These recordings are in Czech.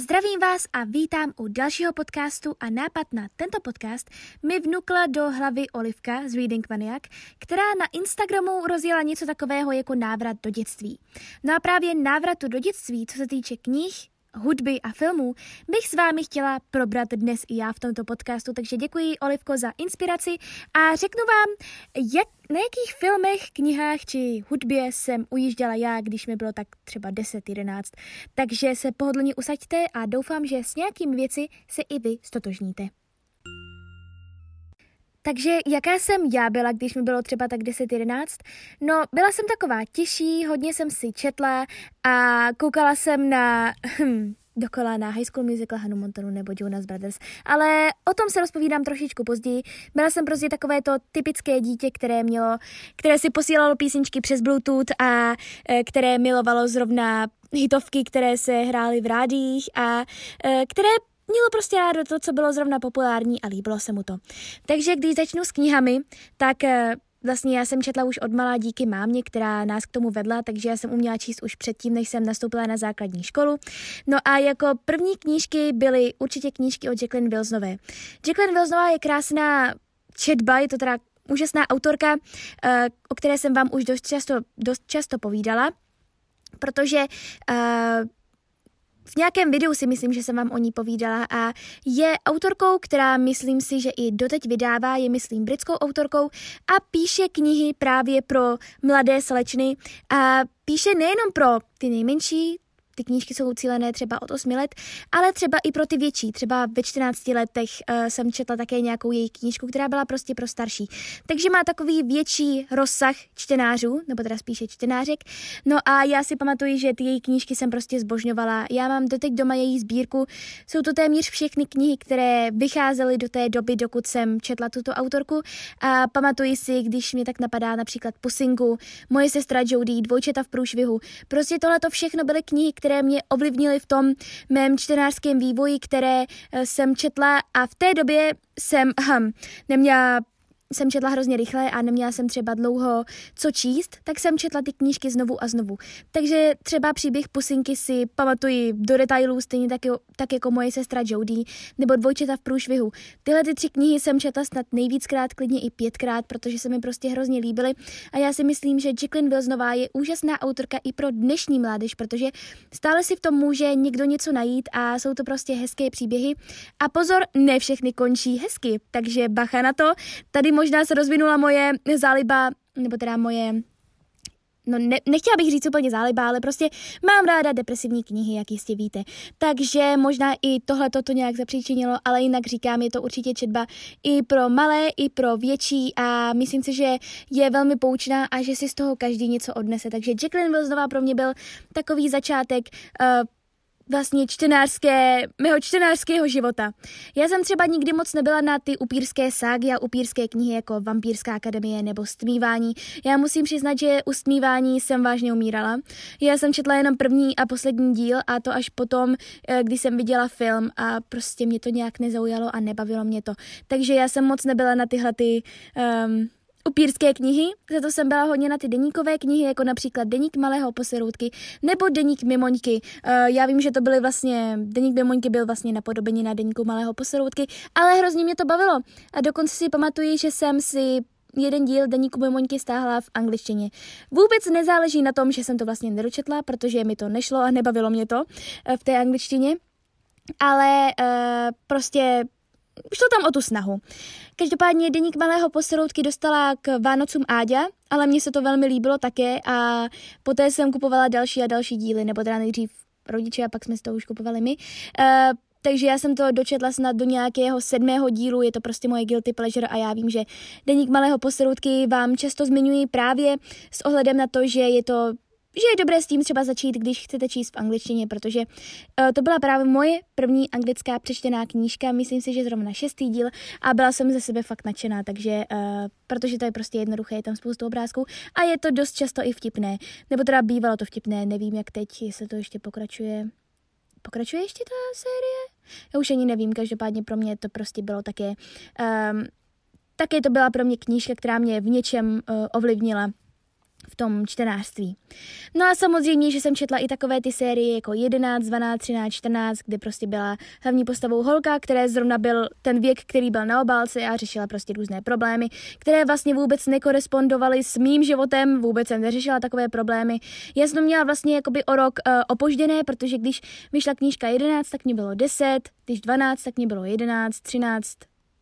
Zdravím vás a vítám u dalšího podcastu a nápad na tento podcast mi vnukla do hlavy Olivka z Reading Maniac, která na Instagramu rozjela něco takového jako návrat do dětství. No a právě návratu do dětství, co se týče knih, hudby a filmů bych s vámi chtěla probrat dnes i já v tomto podcastu, takže děkuji Olivko za inspiraci a řeknu vám, jak, na jakých filmech, knihách či hudbě jsem ujížděla já, když mi bylo tak třeba 10-11. Takže se pohodlně usaďte a doufám, že s nějakými věci se i vy stotožníte. Takže jaká jsem já byla, když mi bylo třeba tak 10-11? No, byla jsem taková těžší, hodně jsem si četla a koukala jsem na... Hm, dokola na High School Musical Hanu Montanu nebo Jonas Brothers, ale o tom se rozpovídám trošičku později. Byla jsem prostě takové to typické dítě, které mělo, které si posílalo písničky přes Bluetooth a e, které milovalo zrovna hitovky, které se hrály v rádích a e, které mělo prostě rádo to, co bylo zrovna populární a líbilo se mu to. Takže když začnu s knihami, tak eh, Vlastně já jsem četla už od malá díky mámě, která nás k tomu vedla, takže já jsem uměla číst už předtím, než jsem nastoupila na základní školu. No a jako první knížky byly určitě knížky od Jacqueline Wilsonové. Jacqueline Wilsonová je krásná četba, je to teda úžasná autorka, eh, o které jsem vám už dost často, dost často povídala, protože uh, v nějakém videu si myslím, že jsem vám o ní povídala a je autorkou, která myslím si, že i doteď vydává, je myslím britskou autorkou a píše knihy právě pro mladé slečny a píše nejenom pro ty nejmenší, ty knížky jsou cílené třeba od 8 let, ale třeba i pro ty větší. Třeba ve 14 letech uh, jsem četla také nějakou její knížku, která byla prostě pro starší. Takže má takový větší rozsah čtenářů, nebo teda spíše čtenářek. No a já si pamatuju, že ty její knížky jsem prostě zbožňovala. Já mám doteď doma její sbírku. Jsou to téměř všechny knihy, které vycházely do té doby, dokud jsem četla tuto autorku. A pamatuji si, když mě tak napadá například Pusinku, moje sestra Jodie, dvojčeta v průšvihu. Prostě tohle to všechno byly knihy, které které mě ovlivnily v tom mém čtenářském vývoji, které eh, jsem četla. A v té době jsem hm, neměla jsem četla hrozně rychle a neměla jsem třeba dlouho co číst, tak jsem četla ty knížky znovu a znovu. Takže třeba příběh Pusinky si pamatuji do detailů, stejně tak, tak jako moje sestra Jodie, nebo Dvojčeta v průšvihu. Tyhle ty tři knihy jsem četla snad nejvíckrát, klidně i pětkrát, protože se mi prostě hrozně líbily a já si myslím, že Jacqueline Wilsonová je úžasná autorka i pro dnešní mládež, protože stále si v tom může někdo něco najít a jsou to prostě hezké příběhy. A pozor, ne všechny končí hezky, takže bacha na to. Tady možná se rozvinula moje záliba, nebo teda moje no ne, nechtěla bych říct úplně záliba, ale prostě mám ráda depresivní knihy, jak jistě víte. Takže možná i tohle to nějak zapříčinilo, ale jinak říkám, je to určitě četba i pro malé, i pro větší a myslím si, že je velmi poučná a že si z toho každý něco odnese. Takže Jacqueline Wilsonová pro mě byl takový začátek uh, vlastně čtenářské, mého čtenářského života. Já jsem třeba nikdy moc nebyla na ty upírské ságy a upírské knihy jako Vampírská akademie nebo Stmívání. Já musím přiznat, že u Stmívání jsem vážně umírala. Já jsem četla jenom první a poslední díl a to až potom, eh, když jsem viděla film a prostě mě to nějak nezaujalo a nebavilo mě to. Takže já jsem moc nebyla na tyhle ty um, upírské knihy, za to jsem byla hodně na ty deníkové knihy, jako například Deník malého poseroutky nebo Deník mimoňky. Uh, já vím, že to byly vlastně, Deník mimoňky byl vlastně napodobení na Deníku malého poseroutky, ale hrozně mě to bavilo. A dokonce si pamatuji, že jsem si jeden díl Deníku Mimoňky stáhla v angličtině. Vůbec nezáleží na tom, že jsem to vlastně nedočetla, protože mi to nešlo a nebavilo mě to eh, v té angličtině, ale uh, prostě šlo tam o tu snahu. Každopádně deník malého posiloutky dostala k Vánocům Áďa, ale mně se to velmi líbilo také a poté jsem kupovala další a další díly, nebo teda nejdřív rodiče a pak jsme si to už kupovali my. Uh, takže já jsem to dočetla snad do nějakého sedmého dílu, je to prostě moje guilty pleasure a já vím, že Deník malého posiloutky vám často zmiňuji právě s ohledem na to, že je to že je dobré s tím třeba začít, když chcete číst v angličtině, protože uh, to byla právě moje první anglická přečtená knížka, myslím si, že zrovna šestý díl a byla jsem ze sebe fakt nadšená, takže uh, protože to je prostě jednoduché, je tam spoustu obrázků a je to dost často i vtipné, nebo teda bývalo to vtipné, nevím jak teď, jestli to ještě pokračuje. Pokračuje ještě ta série? Já už ani nevím, každopádně pro mě to prostě bylo také, um, také to byla pro mě knížka, která mě v něčem uh, ovlivnila v tom čtenářství. No a samozřejmě, že jsem četla i takové ty série jako 11, 12, 13, 14, kde prostě byla hlavní postavou holka, které zrovna byl ten věk, který byl na obálce a řešila prostě různé problémy, které vlastně vůbec nekorespondovaly s mým životem, vůbec jsem neřešila takové problémy. Já jsem měla vlastně jakoby o rok uh, opožděné, protože když vyšla knížka 11, tak mě bylo 10, když 12, tak mě bylo 11, 13,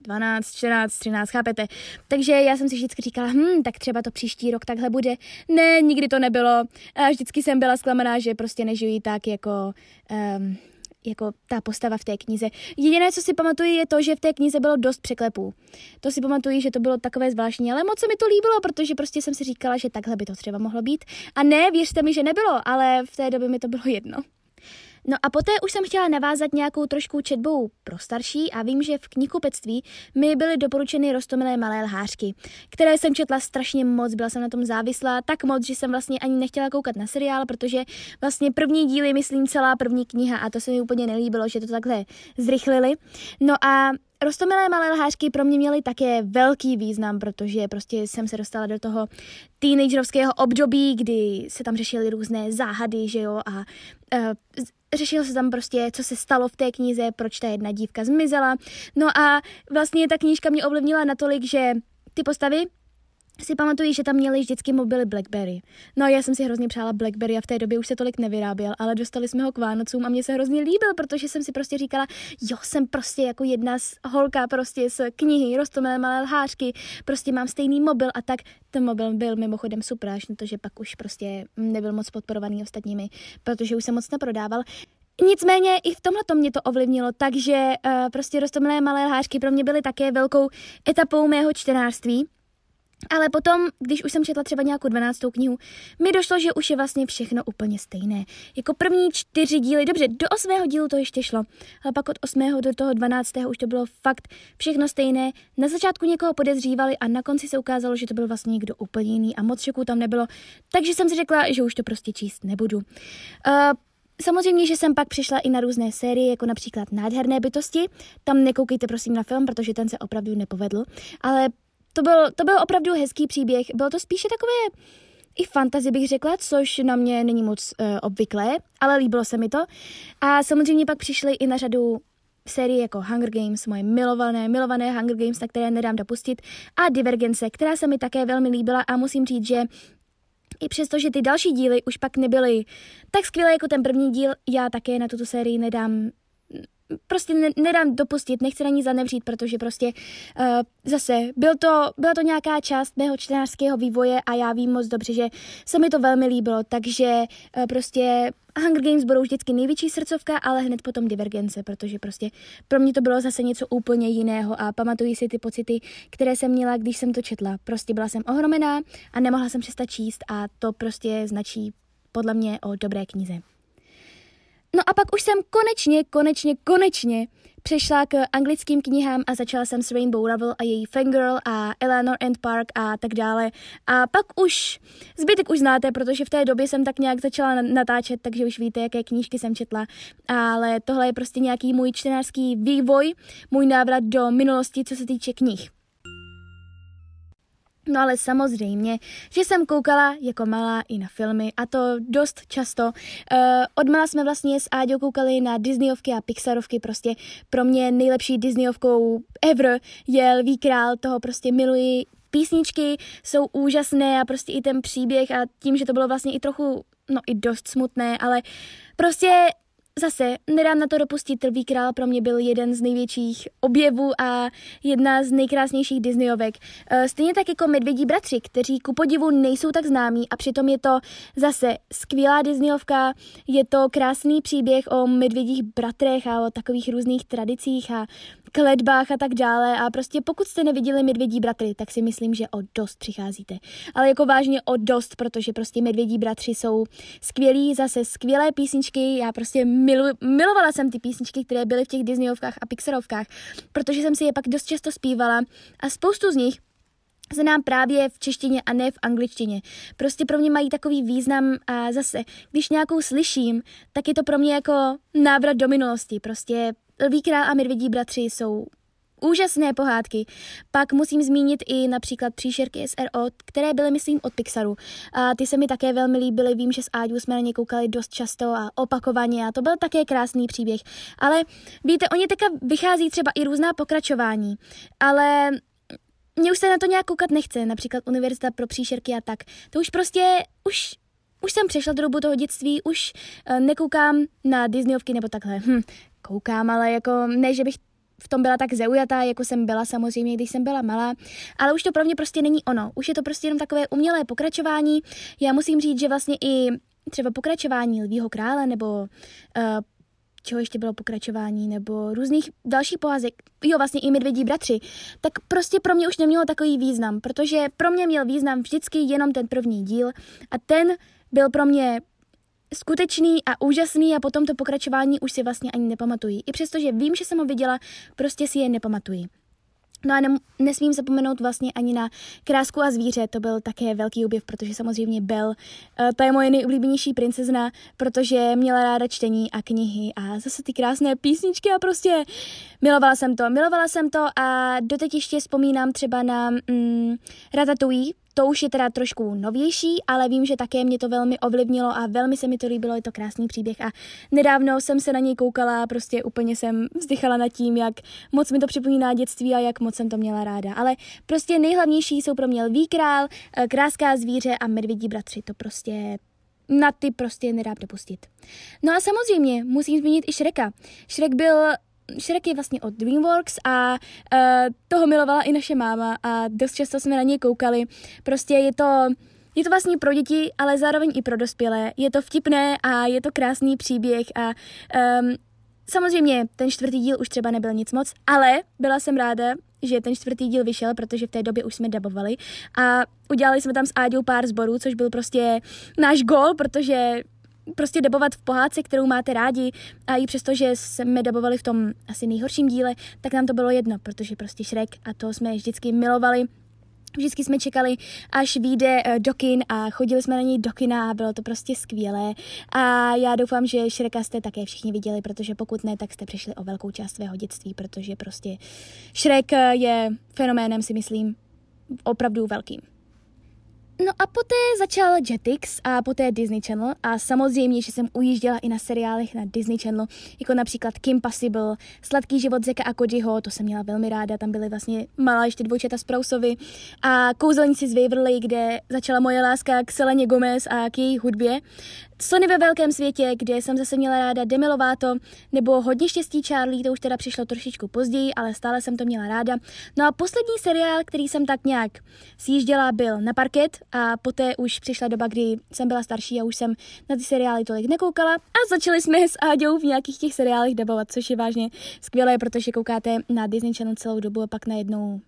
12, 14, 13, chápete? Takže já jsem si vždycky říkala, hm, tak třeba to příští rok takhle bude. Ne, nikdy to nebylo. A vždycky jsem byla zklamaná, že prostě nežijí tak jako... Um, jako ta postava v té knize. Jediné, co si pamatuju, je to, že v té knize bylo dost překlepů. To si pamatuju, že to bylo takové zvláštní, ale moc se mi to líbilo, protože prostě jsem si říkala, že takhle by to třeba mohlo být. A ne, věřte mi, že nebylo, ale v té době mi to bylo jedno. No a poté už jsem chtěla navázat nějakou trošku četbou pro starší a vím, že v knihkupectví mi byly doporučeny rostomilé malé lhářky, které jsem četla strašně moc, byla jsem na tom závislá tak moc, že jsem vlastně ani nechtěla koukat na seriál, protože vlastně první díly, myslím celá první kniha a to se mi úplně nelíbilo, že to takhle zrychlili. No a Rostomilé malé lhářky pro mě měly také velký význam, protože prostě jsem se dostala do toho teenagerovského období, kdy se tam řešily různé záhady, že jo, a uh, řešilo se tam prostě, co se stalo v té knize, proč ta jedna dívka zmizela. No a vlastně ta knížka mě ovlivnila natolik, že ty postavy si pamatuju, že tam měli vždycky mobily Blackberry. No já jsem si hrozně přála Blackberry a v té době už se tolik nevyráběl, ale dostali jsme ho k Vánocům a mě se hrozně líbil, protože jsem si prostě říkala, jo, jsem prostě jako jedna z holka prostě z knihy Rostomilé malé lhářky, prostě mám stejný mobil a tak ten mobil byl mimochodem super, až na to, že pak už prostě nebyl moc podporovaný ostatními, protože už se moc neprodával. Nicméně i v tomhle to mě to ovlivnilo, takže uh, prostě rostomilé malé lhářky pro mě byly také velkou etapou mého čtenářství. Ale potom, když už jsem četla třeba nějakou dvanáctou knihu, mi došlo, že už je vlastně všechno úplně stejné. Jako první čtyři díly, dobře, do osmého dílu to ještě šlo, ale pak od osmého do toho dvanáctého už to bylo fakt všechno stejné. Na začátku někoho podezřívali a na konci se ukázalo, že to byl vlastně někdo úplně jiný a moc šoků tam nebylo, takže jsem si řekla, že už to prostě číst nebudu. Uh, Samozřejmě, že jsem pak přišla i na různé série, jako například Nádherné bytosti. Tam nekoukejte prosím na film, protože ten se opravdu nepovedl. Ale to byl, to byl opravdu hezký příběh. Bylo to spíše takové i fantazy bych řekla, což na mě není moc uh, obvyklé, ale líbilo se mi to. A samozřejmě pak přišly i na řadu série jako Hunger Games, moje milované, milované Hunger Games, na které nedám dopustit, a Divergence, která se mi také velmi líbila a musím říct, že i přesto, že ty další díly už pak nebyly tak skvělé jako ten první díl, já také na tuto sérii nedám prostě ne, nedám dopustit, nechci na ní zanevřít, protože prostě uh, zase byl to, byla to nějaká část mého čtenářského vývoje a já vím moc dobře, že se mi to velmi líbilo, takže uh, prostě Hunger Games budou vždycky největší srdcovka, ale hned potom Divergence, protože prostě pro mě to bylo zase něco úplně jiného a pamatuji si ty pocity, které jsem měla, když jsem to četla. Prostě byla jsem ohromená a nemohla jsem přestat číst a to prostě značí podle mě o dobré knize. No a pak už jsem konečně, konečně, konečně přešla k anglickým knihám a začala jsem s Rainbow Rowell a její Fangirl a Eleanor and Park a tak dále. A pak už zbytek už znáte, protože v té době jsem tak nějak začala natáčet, takže už víte, jaké knížky jsem četla. Ale tohle je prostě nějaký můj čtenářský vývoj, můj návrat do minulosti, co se týče knih. No ale samozřejmě, že jsem koukala jako malá i na filmy a to dost často. Uh, od malá jsme vlastně s Áďou koukali na Disneyovky a Pixarovky, prostě pro mě nejlepší Disneyovkou ever je Lví král, toho prostě miluji. Písničky jsou úžasné a prostě i ten příběh a tím, že to bylo vlastně i trochu, no i dost smutné, ale prostě Zase, nedám na to dopustit, Lví král pro mě byl jeden z největších objevů a jedna z nejkrásnějších Disneyovek. Eh, stejně tak jako Medvědí bratři, kteří ku podivu nejsou tak známí a přitom je to zase skvělá Disneyovka, je to krásný příběh o medvědích bratrech a o takových různých tradicích a kledbách a tak dále a prostě pokud jste neviděli Medvědí bratry, tak si myslím, že o dost přicházíte. Ale jako vážně o dost, protože prostě Medvědí bratři jsou skvělí, zase skvělé písničky, já prostě milu, milovala jsem ty písničky, které byly v těch Disneyovkách a Pixarovkách, protože jsem si je pak dost často zpívala a spoustu z nich znám právě v češtině a ne v angličtině. Prostě pro mě mají takový význam a zase, když nějakou slyším, tak je to pro mě jako návrat do minulosti. Prostě Lví král a medvědí bratři jsou úžasné pohádky. Pak musím zmínit i například příšerky SRO, které byly, myslím, od Pixaru. A ty se mi také velmi líbily, vím, že s Áďou jsme na ně koukali dost často a opakovaně a to byl také krásný příběh. Ale víte, oni teďka vychází třeba i různá pokračování, ale mě už se na to nějak koukat nechce, například Univerzita pro příšerky a tak. To už prostě, už, už jsem přešla do dobu toho dětství, už uh, nekoukám na Disneyovky nebo takhle. Hm, koukám, ale jako ne, že bych v tom byla tak zaujatá, jako jsem byla samozřejmě, když jsem byla malá, ale už to pro mě prostě není ono. Už je to prostě jenom takové umělé pokračování. Já musím říct, že vlastně i třeba pokračování Lvího krále nebo uh, čeho ještě bylo pokračování, nebo různých dalších poházek, jo, vlastně i Medvědí bratři, tak prostě pro mě už nemělo takový význam, protože pro mě měl význam vždycky jenom ten první díl a ten byl pro mě skutečný a úžasný a potom to pokračování už si vlastně ani nepamatuji. I přesto, že vím, že jsem ho viděla, prostě si je nepamatuji. No a ne, nesmím zapomenout vlastně ani na Krásku a zvíře, to byl také velký objev, protože samozřejmě Bel, uh, ta je moje nejoblíbenější princezna, protože měla ráda čtení a knihy a zase ty krásné písničky a prostě milovala jsem to, milovala jsem to a doteď ještě vzpomínám třeba na mm, Ratatouille, to už je teda trošku novější, ale vím, že také mě to velmi ovlivnilo a velmi se mi to líbilo, je to krásný příběh a nedávno jsem se na něj koukala a prostě úplně jsem vzdychala nad tím, jak moc mi to připomíná dětství a jak moc jsem to měla ráda. Ale prostě nejhlavnější jsou pro mě Lví král, eh, Kráská zvíře a Medvědí bratři, to prostě na ty prostě nedá dopustit. No a samozřejmě musím zmínit i Šreka. Šrek byl Shrek je vlastně od DreamWorks a uh, toho milovala i naše máma a dost často jsme na něj koukali. Prostě je to, je to vlastně pro děti, ale zároveň i pro dospělé. Je to vtipné a je to krásný příběh a um, samozřejmě ten čtvrtý díl už třeba nebyl nic moc, ale byla jsem ráda, že ten čtvrtý díl vyšel, protože v té době už jsme dabovali a udělali jsme tam s Áďou pár zborů, což byl prostě náš gol, protože prostě dabovat v pohádce, kterou máte rádi a i přesto, že jsme dabovali v tom asi nejhorším díle, tak nám to bylo jedno, protože prostě Shrek a to jsme vždycky milovali. Vždycky jsme čekali, až vyjde eh, do kin a chodili jsme na něj do kina a bylo to prostě skvělé. A já doufám, že Shreka jste také všichni viděli, protože pokud ne, tak jste přišli o velkou část svého dětství, protože prostě Shrek eh, je fenoménem, si myslím, opravdu velkým. No a poté začal Jetix a poté Disney Channel a samozřejmě, že jsem ujížděla i na seriálech na Disney Channel, jako například Kim Possible, Sladký život Zeka a Kojiho, to jsem měla velmi ráda, tam byly vlastně malá ještě dvojčata z Prousovi a Kouzelníci z Waverly, kde začala moje láska k Seleně Gomez a k její hudbě. Sony ve velkém světě, kde jsem zase měla ráda Demi Lovato, nebo Hodně štěstí Charlie, to už teda přišlo trošičku později, ale stále jsem to měla ráda. No a poslední seriál, který jsem tak nějak sjížděla, byl na parket a poté už přišla doba, kdy jsem byla starší a už jsem na ty seriály tolik nekoukala a začali jsme s Áďou v nějakých těch seriálech dabovat, což je vážně skvělé, protože koukáte na Disney Channel celou dobu a pak najednou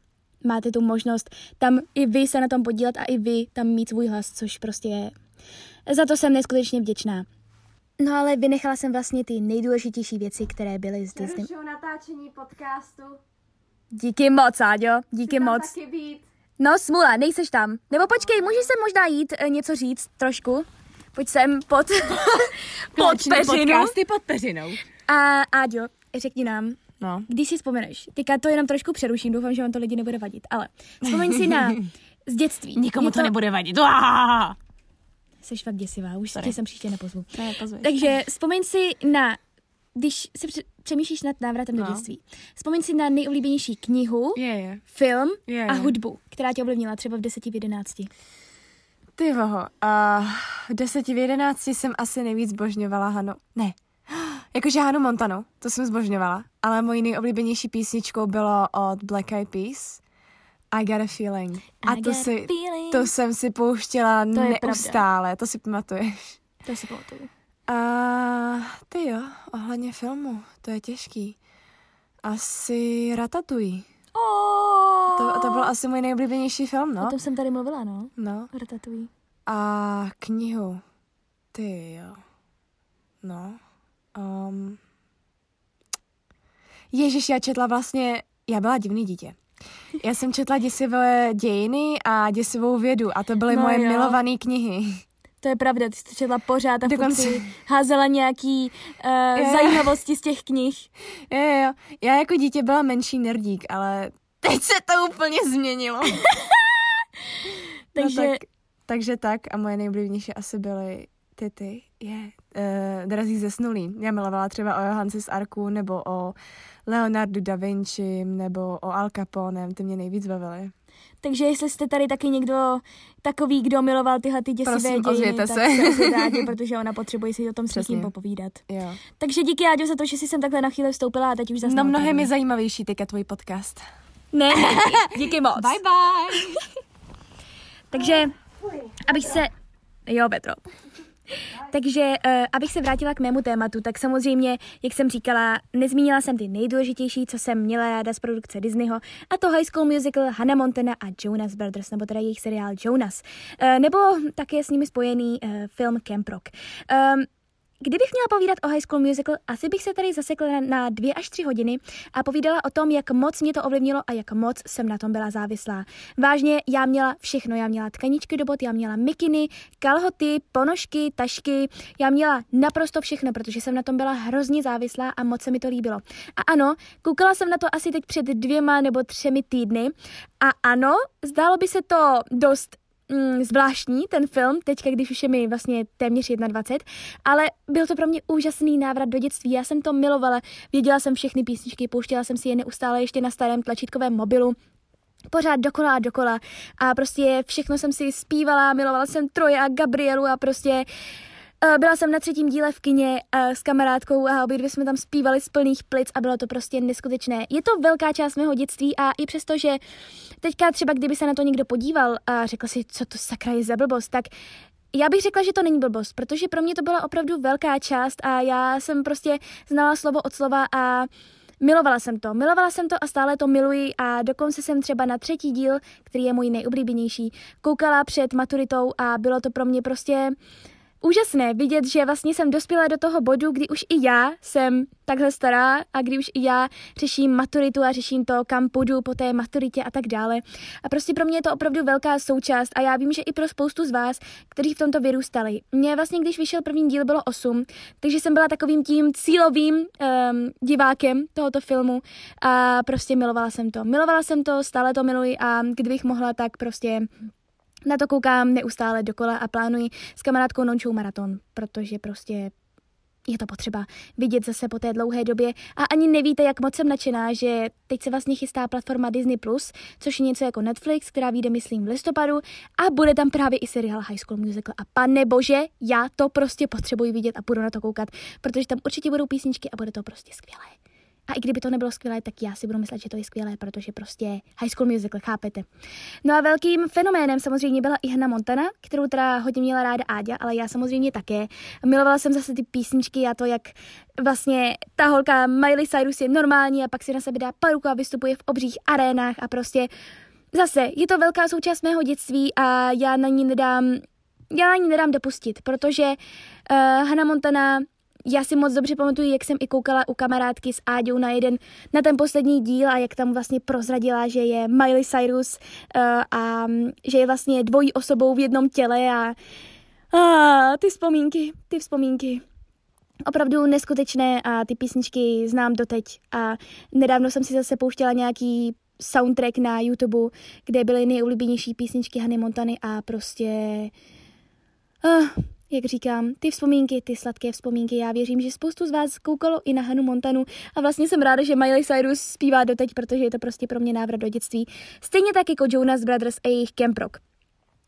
máte tu možnost tam i vy se na tom podílet a i vy tam mít svůj hlas, což prostě je za to jsem neskutečně vděčná. No ale vynechala jsem vlastně ty nejdůležitější věci, které byly z Disney. natáčení podcastu. Díky moc, Áďo, díky moc. taky být. No smula, nejseš tam. Nebo počkej, můžeš se možná jít e, něco říct trošku? Pojď sem pod, pod peřinu. Podcasty pod peřinou. A Áďo, řekni nám, No. když si vzpomeneš, teďka to jenom trošku přeruším, doufám, že vám to lidi nebude vadit, ale vzpomeň si na z dětství. Nikomu Je to nebude vadit. Uááá. Jsi fakt děsivá, už Sorry. tě jsem příště nepozvu. Ne, pozveš. Takže vzpomeň si na, když se pře- přemýšlíš nad návratem do No. dětství, vzpomeň si na nejoblíbenější knihu, Je, je. film Je, a je. hudbu, která tě ovlivnila třeba v deseti, v jedenácti. Ty voho, a v deseti v jedenácti jsem asi nejvíc zbožňovala Hanu. Ne, jakože Hanu Montanu, to jsem zbožňovala, ale mojí nejoblíbenější písničkou bylo od Black Eyed Peas. I got a feeling. A I to, si, feeling. to jsem si pouštěla To neustále, to si pamatuješ. To si pamatuju. A ty jo, ohledně filmu, to je těžký. Asi Ratatouille. Oh, To, to byl asi můj nejoblíbenější film, O no. tom jsem tady mluvila, no. No. Ratatouille. A knihu. Ty jo. No. Um. Ježiš, já četla vlastně, já byla divný dítě. Já jsem četla děsivé dějiny a děsivou vědu a to byly No moje jo. milované knihy. To je pravda, ty jsi to četla pořád a Dokonce- házela nějaký uh, zajímavosti z těch knih. Jo, jo. Já jako dítě byla menší nerdík, ale teď se to úplně změnilo. Takže No tak, takže tak a moje nejoblíbenější asi byly ty ty, je, yeah. Uh, Drazí zesnulí. Já milovala třeba o Johansi z Arku, nebo o Leonardu da Vinci, nebo o Al Caponem, ty mě nejvíc bavily. Takže jestli jste tady taky někdo takový, kdo miloval tyhle ty děsivé Prosím, dějiny, tak se. Ádě, protože ona potřebuje si o tom s někým popovídat. Jo. Takže díky Áďo za to, že jsi sem takhle na chvíli vstoupila a teď už zase No mnohem je zajímavější teďka tvůj podcast. Ne, díky, díky moc. Bye bye. Takže, abych se... Jo, Petro. Takže, uh, abych se vrátila k mému tématu, tak samozřejmě, jak jsem říkala, nezmínila jsem ty nejdůležitější, co jsem měla ráda z produkce Disneyho, a to High School Musical, Hannah Montana a Jonas Brothers, nebo teda jejich seriál Jonas, uh, nebo také s nimi spojený uh, film Camp Rock. Kdybych měla povídat o High School Musical, asi bych se tady zasekla na, na dvě až tři hodiny a povídala o tom, jak moc mě to ovlivnilo a jak moc jsem na tom byla závislá. Vážně, já měla všechno. Já měla tkaničky do bot, já měla mikiny, kalhoty, ponožky, tašky. Já měla naprosto všechno, protože jsem na tom byla hrozně závislá a moc se mi to líbilo. A ano, koukala jsem na to asi teď před dvěma nebo třemi týdny a ano, zdálo by se to dost mm, zvláštní, ten film, teďka, když už je mi vlastně téměř 21, ale byl to pro mě úžasný návrat do dětství. Já jsem to milovala, věděla jsem všechny písničky, pouštěla jsem si je neustále ještě na starém tlačítkovém mobilu, pořád dokola a dokola. A prostě všechno jsem si zpívala, milovala jsem Troje a Gabrielu a prostě byla jsem na třetím díle v kině eh, s kamarádkou a obě dvě jsme tam zpívali z plných plic a bylo to prostě neskutečné. Je to velká část mého dětství a i přesto, že teďka třeba kdyby se na to někdo podíval a řekl si, co to sakra je za blbost, tak já bych řekla, že to není blbost, protože pro mě to byla opravdu velká část a já jsem prostě znala slovo od slova a milovala jsem to. Milovala jsem to a stále to miluji a dokonce jsem třeba na třetí díl, který je můj nejoblíbenější, koukala před maturitou a bylo to pro mě prostě úžasné vidět, že vlastně jsem dospěla do toho bodu, kdy už i já jsem takhle stará a kdy už i já řeším maturitu a řeším to, kam půjdu po té maturitě a tak dále. A prostě pro mě je to opravdu velká součást a já vím, že i pro spoustu z vás, kteří v tomto vyrůstali. Mně vlastně, když vyšel první díl, bylo 8, takže jsem byla takovým tím cílovým um, divákem tohoto filmu a prostě milovala jsem to. Milovala jsem to, stále to miluji a kdybych mohla, tak prostě na to koukám neustále dokola a plánuji s kamarádkou Nončou maraton, protože prostě je to potřeba vidět zase po té dlouhé době a ani nevíte, jak moc jsem nadšená, že teď se vlastně chystá platforma Disney+, Plus, což je něco jako Netflix, která vyjde, myslím, v listopadu a bude tam právě i seriál High School Musical a pane bože, já to prostě potřebuji vidět a budu na to koukat, protože tam určitě budou písničky a bude to prostě skvělé. A i kdyby to nebylo skvělé, tak já si budu myslet, že to je skvělé, protože prostě High School Musical, chápete. No a velkým fenoménem samozřejmě byla i Hannah Montana, kterou teda hodně měla ráda Áďa, ale já samozřejmě také. Milovala jsem zase ty písničky a to, jak vlastně ta holka Miley Cyrus je normální a pak si na sebe dá paruku a vystupuje v obřích arénách a prostě zase je to velká součást mého dětství a já na ní nedám, já na nedám dopustit, protože uh, Hannah Montana já si moc dobře pamatuju, jak jsem i koukala u kamarádky s Áďou na jeden, na ten poslední díl a jak tam vlastně prozradila, že je Miley Cyrus uh, a mm, že je vlastně dvojí osobou v jednom těle a, a ty vzpomínky, ty vzpomínky. Opravdu neskutečné a ty písničky znám doteď a nedávno jsem si zase pouštěla nějaký soundtrack na YouTube, kde byly nejoblíbenější písničky Hany Montany a prostě... Uh, jak říkám, ty vzpomínky, ty sladké vzpomínky, já věřím, že spoustu z vás koukalo i na Hanu Montanu a vlastně jsem ráda, že Miley Cyrus zpívá doteď, protože je to prostě pro mě návrat do dětství. Stejně tak jako Jonas Brothers a jejich Camp Rock.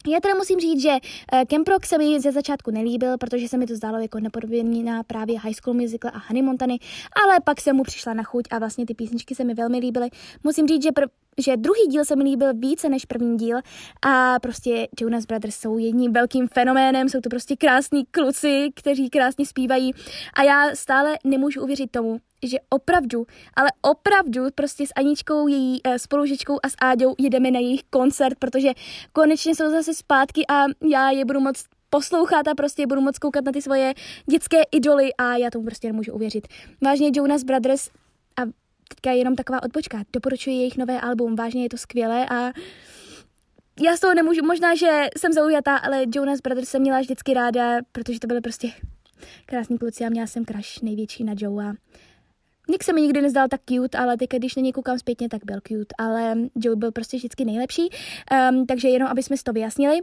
Já teda musím říct, že uh, Camp Rock se mi ze začátku nelíbil, protože se mi to zdálo jako nepodobně na právě High School Musical a Honey Montany, ale pak jsem mu přišla na chuť a vlastně ty písničky se mi velmi líbily. Musím říct, že pr- že druhý díl se mi líbil více než první díl a prostě Jonas Brothers jsou jedním velkým fenoménem, jsou to prostě krásní kluci, kteří krásně zpívají a já stále nemůžu uvěřit tomu, že opravdu, ale opravdu prostě s Aničkou, její uh, spolužečkou a s Áďou jedeme na jejich koncert, protože konečně jsou zase zpátky a já je budu moc poslouchat a prostě budu moc koukat na ty svoje dětské idoly a já tomu prostě nemůžu uvěřit. Vážně Jonas Brothers a teďka je jenom taková odbočka. Doporučuji jejich nové album, vážně je to skvělé a já z toho nemůžu, možná, že jsem zaujatá, ale Jonas Brothers jsem měla vždycky ráda, protože to byly prostě krásní kluci a měla jsem crush největší na Joea. Nick se mi nikdy nezdal tak cute, ale teď, když na něj koukám zpětně, tak byl cute, ale Joe byl prostě vždycky nejlepší, um, takže jenom, aby jsme to vyjasnili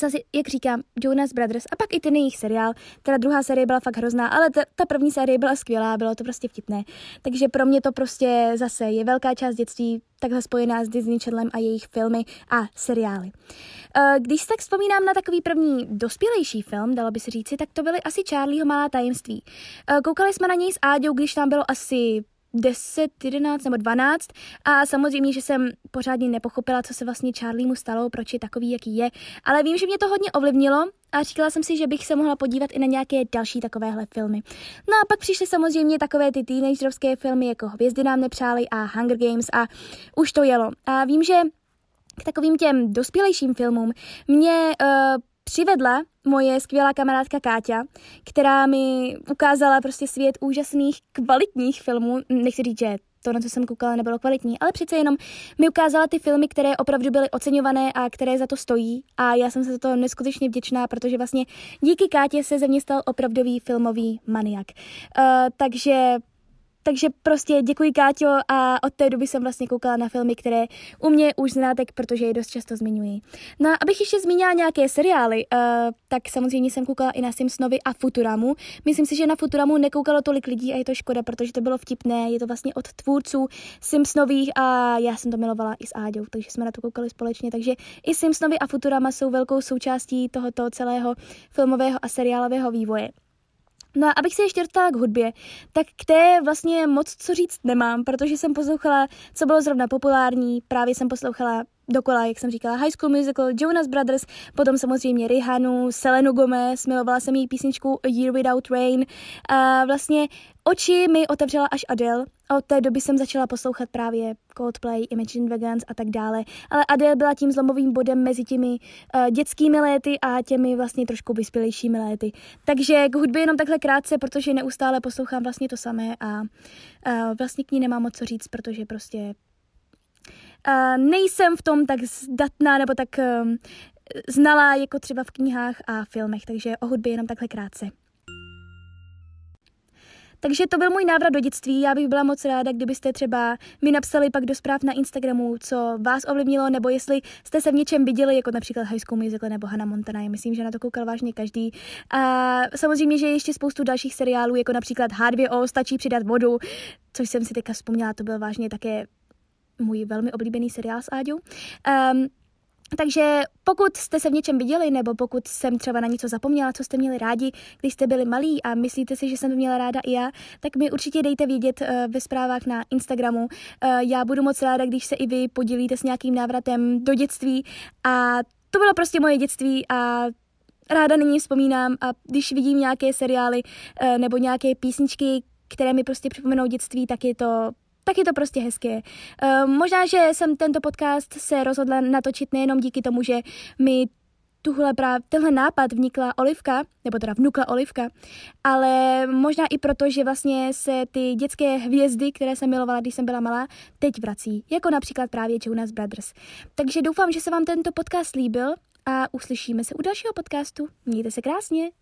zase, jak říkám, Jonas Brothers a pak i ten jejich seriál. Teda druhá série byla fakt hrozná, ale ta, ta první série byla skvělá, bylo to prostě vtipné. Takže pro mě to prostě zase je velká část dětství, takhle spojená s Disney Channelem a jejich filmy a seriály. Eh, když se tak vzpomínám na takový první dospělejší film, dalo by se říci, tak to byly asi Charlieho malá tajemství. Eh, koukali jsme na něj s Áďou, když tam bylo asi 10, 11 nebo 12 a samozřejmě, že jsem pořádně nepochopila, co se vlastně Charlie mu stalo, proč je takový, jaký je, ale vím, že mě to hodně ovlivnilo a říkala jsem si, že bych se mohla podívat i na nějaké další takovéhle filmy. No a pak přišly samozřejmě takové ty teenagerovské filmy jako Hvězdy nám nepřáli a Hunger Games a už to jelo. A vím, že k takovým těm dospělejším filmům mě uh, přivedla moje skvělá kamarádka Káťa, která mi ukázala prostě svět úžasných kvalitních filmů. Nechci říct, že to, na co jsem koukala, nebylo kvalitní, ale přece jenom mi ukázala ty filmy, které opravdu byly oceňované a které za to stojí a já jsem se za to neskutečně vděčná, protože vlastně díky Kátě se ze mě stal opravdový filmový maniak. Uh, takže takže prostě děkuji Káťo a od té doby jsem vlastně koukala na filmy, které u mě už znáte, protože je dost často zmiňuji. No a abych ještě zmínila nějaké seriály, uh, tak samozřejmě jsem koukala i na Simpsonovi a Futuramu. Myslím si, že na Futuramu nekoukalo tolik lidí a je to škoda, protože to bylo vtipné, je to vlastně od tvůrců Simpsonových a já jsem to milovala i s Áďou, takže jsme na to koukali společně, takže i Simpsonovi a Futurama jsou velkou součástí tohoto celého filmového a seriálového vývoje. No a abych se ještě dostala k hudbě, tak k té vlastně moc co říct nemám, protože jsem poslouchala, co bylo zrovna populární, právě jsem poslouchala dokola, jak jsem říkala, High School Musical, Jonas Brothers, potom samozřejmě Rihanu, Selenu Gomez, milovala jsem její písničku A Year Without Rain a vlastně oči mi otevřela až Adele. Od té doby jsem začala poslouchat právě Coldplay, Imagine Dragons a tak dále. Ale Adele byla tím zlomovým bodem mezi těmi uh, dětskými léty a těmi vlastně trošku vyspělejšími léty. Takže k hudbě jenom takhle krátce, protože neustále poslouchám vlastně to samé a uh, vlastně k ní nemám moc co říct, protože prostě uh, nejsem v tom tak zdatná nebo tak um, znalá jako třeba v knihách a filmech, takže o hudbě jenom takhle krátce. Takže to byl můj návrat do dětství. Já bych byla moc ráda, kdybyste třeba mi napsali pak do zpráv na Instagramu, co vás ovlivnilo, nebo jestli jste se v něčem viděli, jako například High School Musical nebo Hannah Montana. Já myslím, že na to koukal vážně každý. A samozřejmě, že ještě spoustu dalších seriálů, jako například H2O, stačí přidat vodu, což jsem si teďka vzpomněla, to byl vážně také můj velmi oblíbený seriál s Áďou. Um, takže pokud jste se v něčem viděli, nebo pokud jsem třeba na něco zapomněla, co jste měli rádi, když jste byli malí a myslíte si, že jsem to měla ráda i já, tak mi určitě dejte vědět uh, ve zprávách na Instagramu. Uh, já budu moc ráda, když se i vy podělíte s nějakým návratem do dětství a to bylo prostě moje dětství a ráda nyní vzpomínám a když vidím nějaké seriály uh, nebo nějaké písničky, které mi prostě připomenou dětství, tak je to tak je to prostě hezké. Uh, možná, že jsem tento podcast se rozhodla natočit nejenom díky tomu, že mi tuhle práv, tenhle nápad vnikla Olivka, nebo teda vnukla Olivka, ale možná i proto, že vlastně se ty dětské hvězdy, které jsem milovala, když jsem byla malá, teď vrací, jako například právě Jonas Brothers. Takže doufám, že se vám tento podcast líbil a uslyšíme se u dalšího podcastu. Mějte se krásně!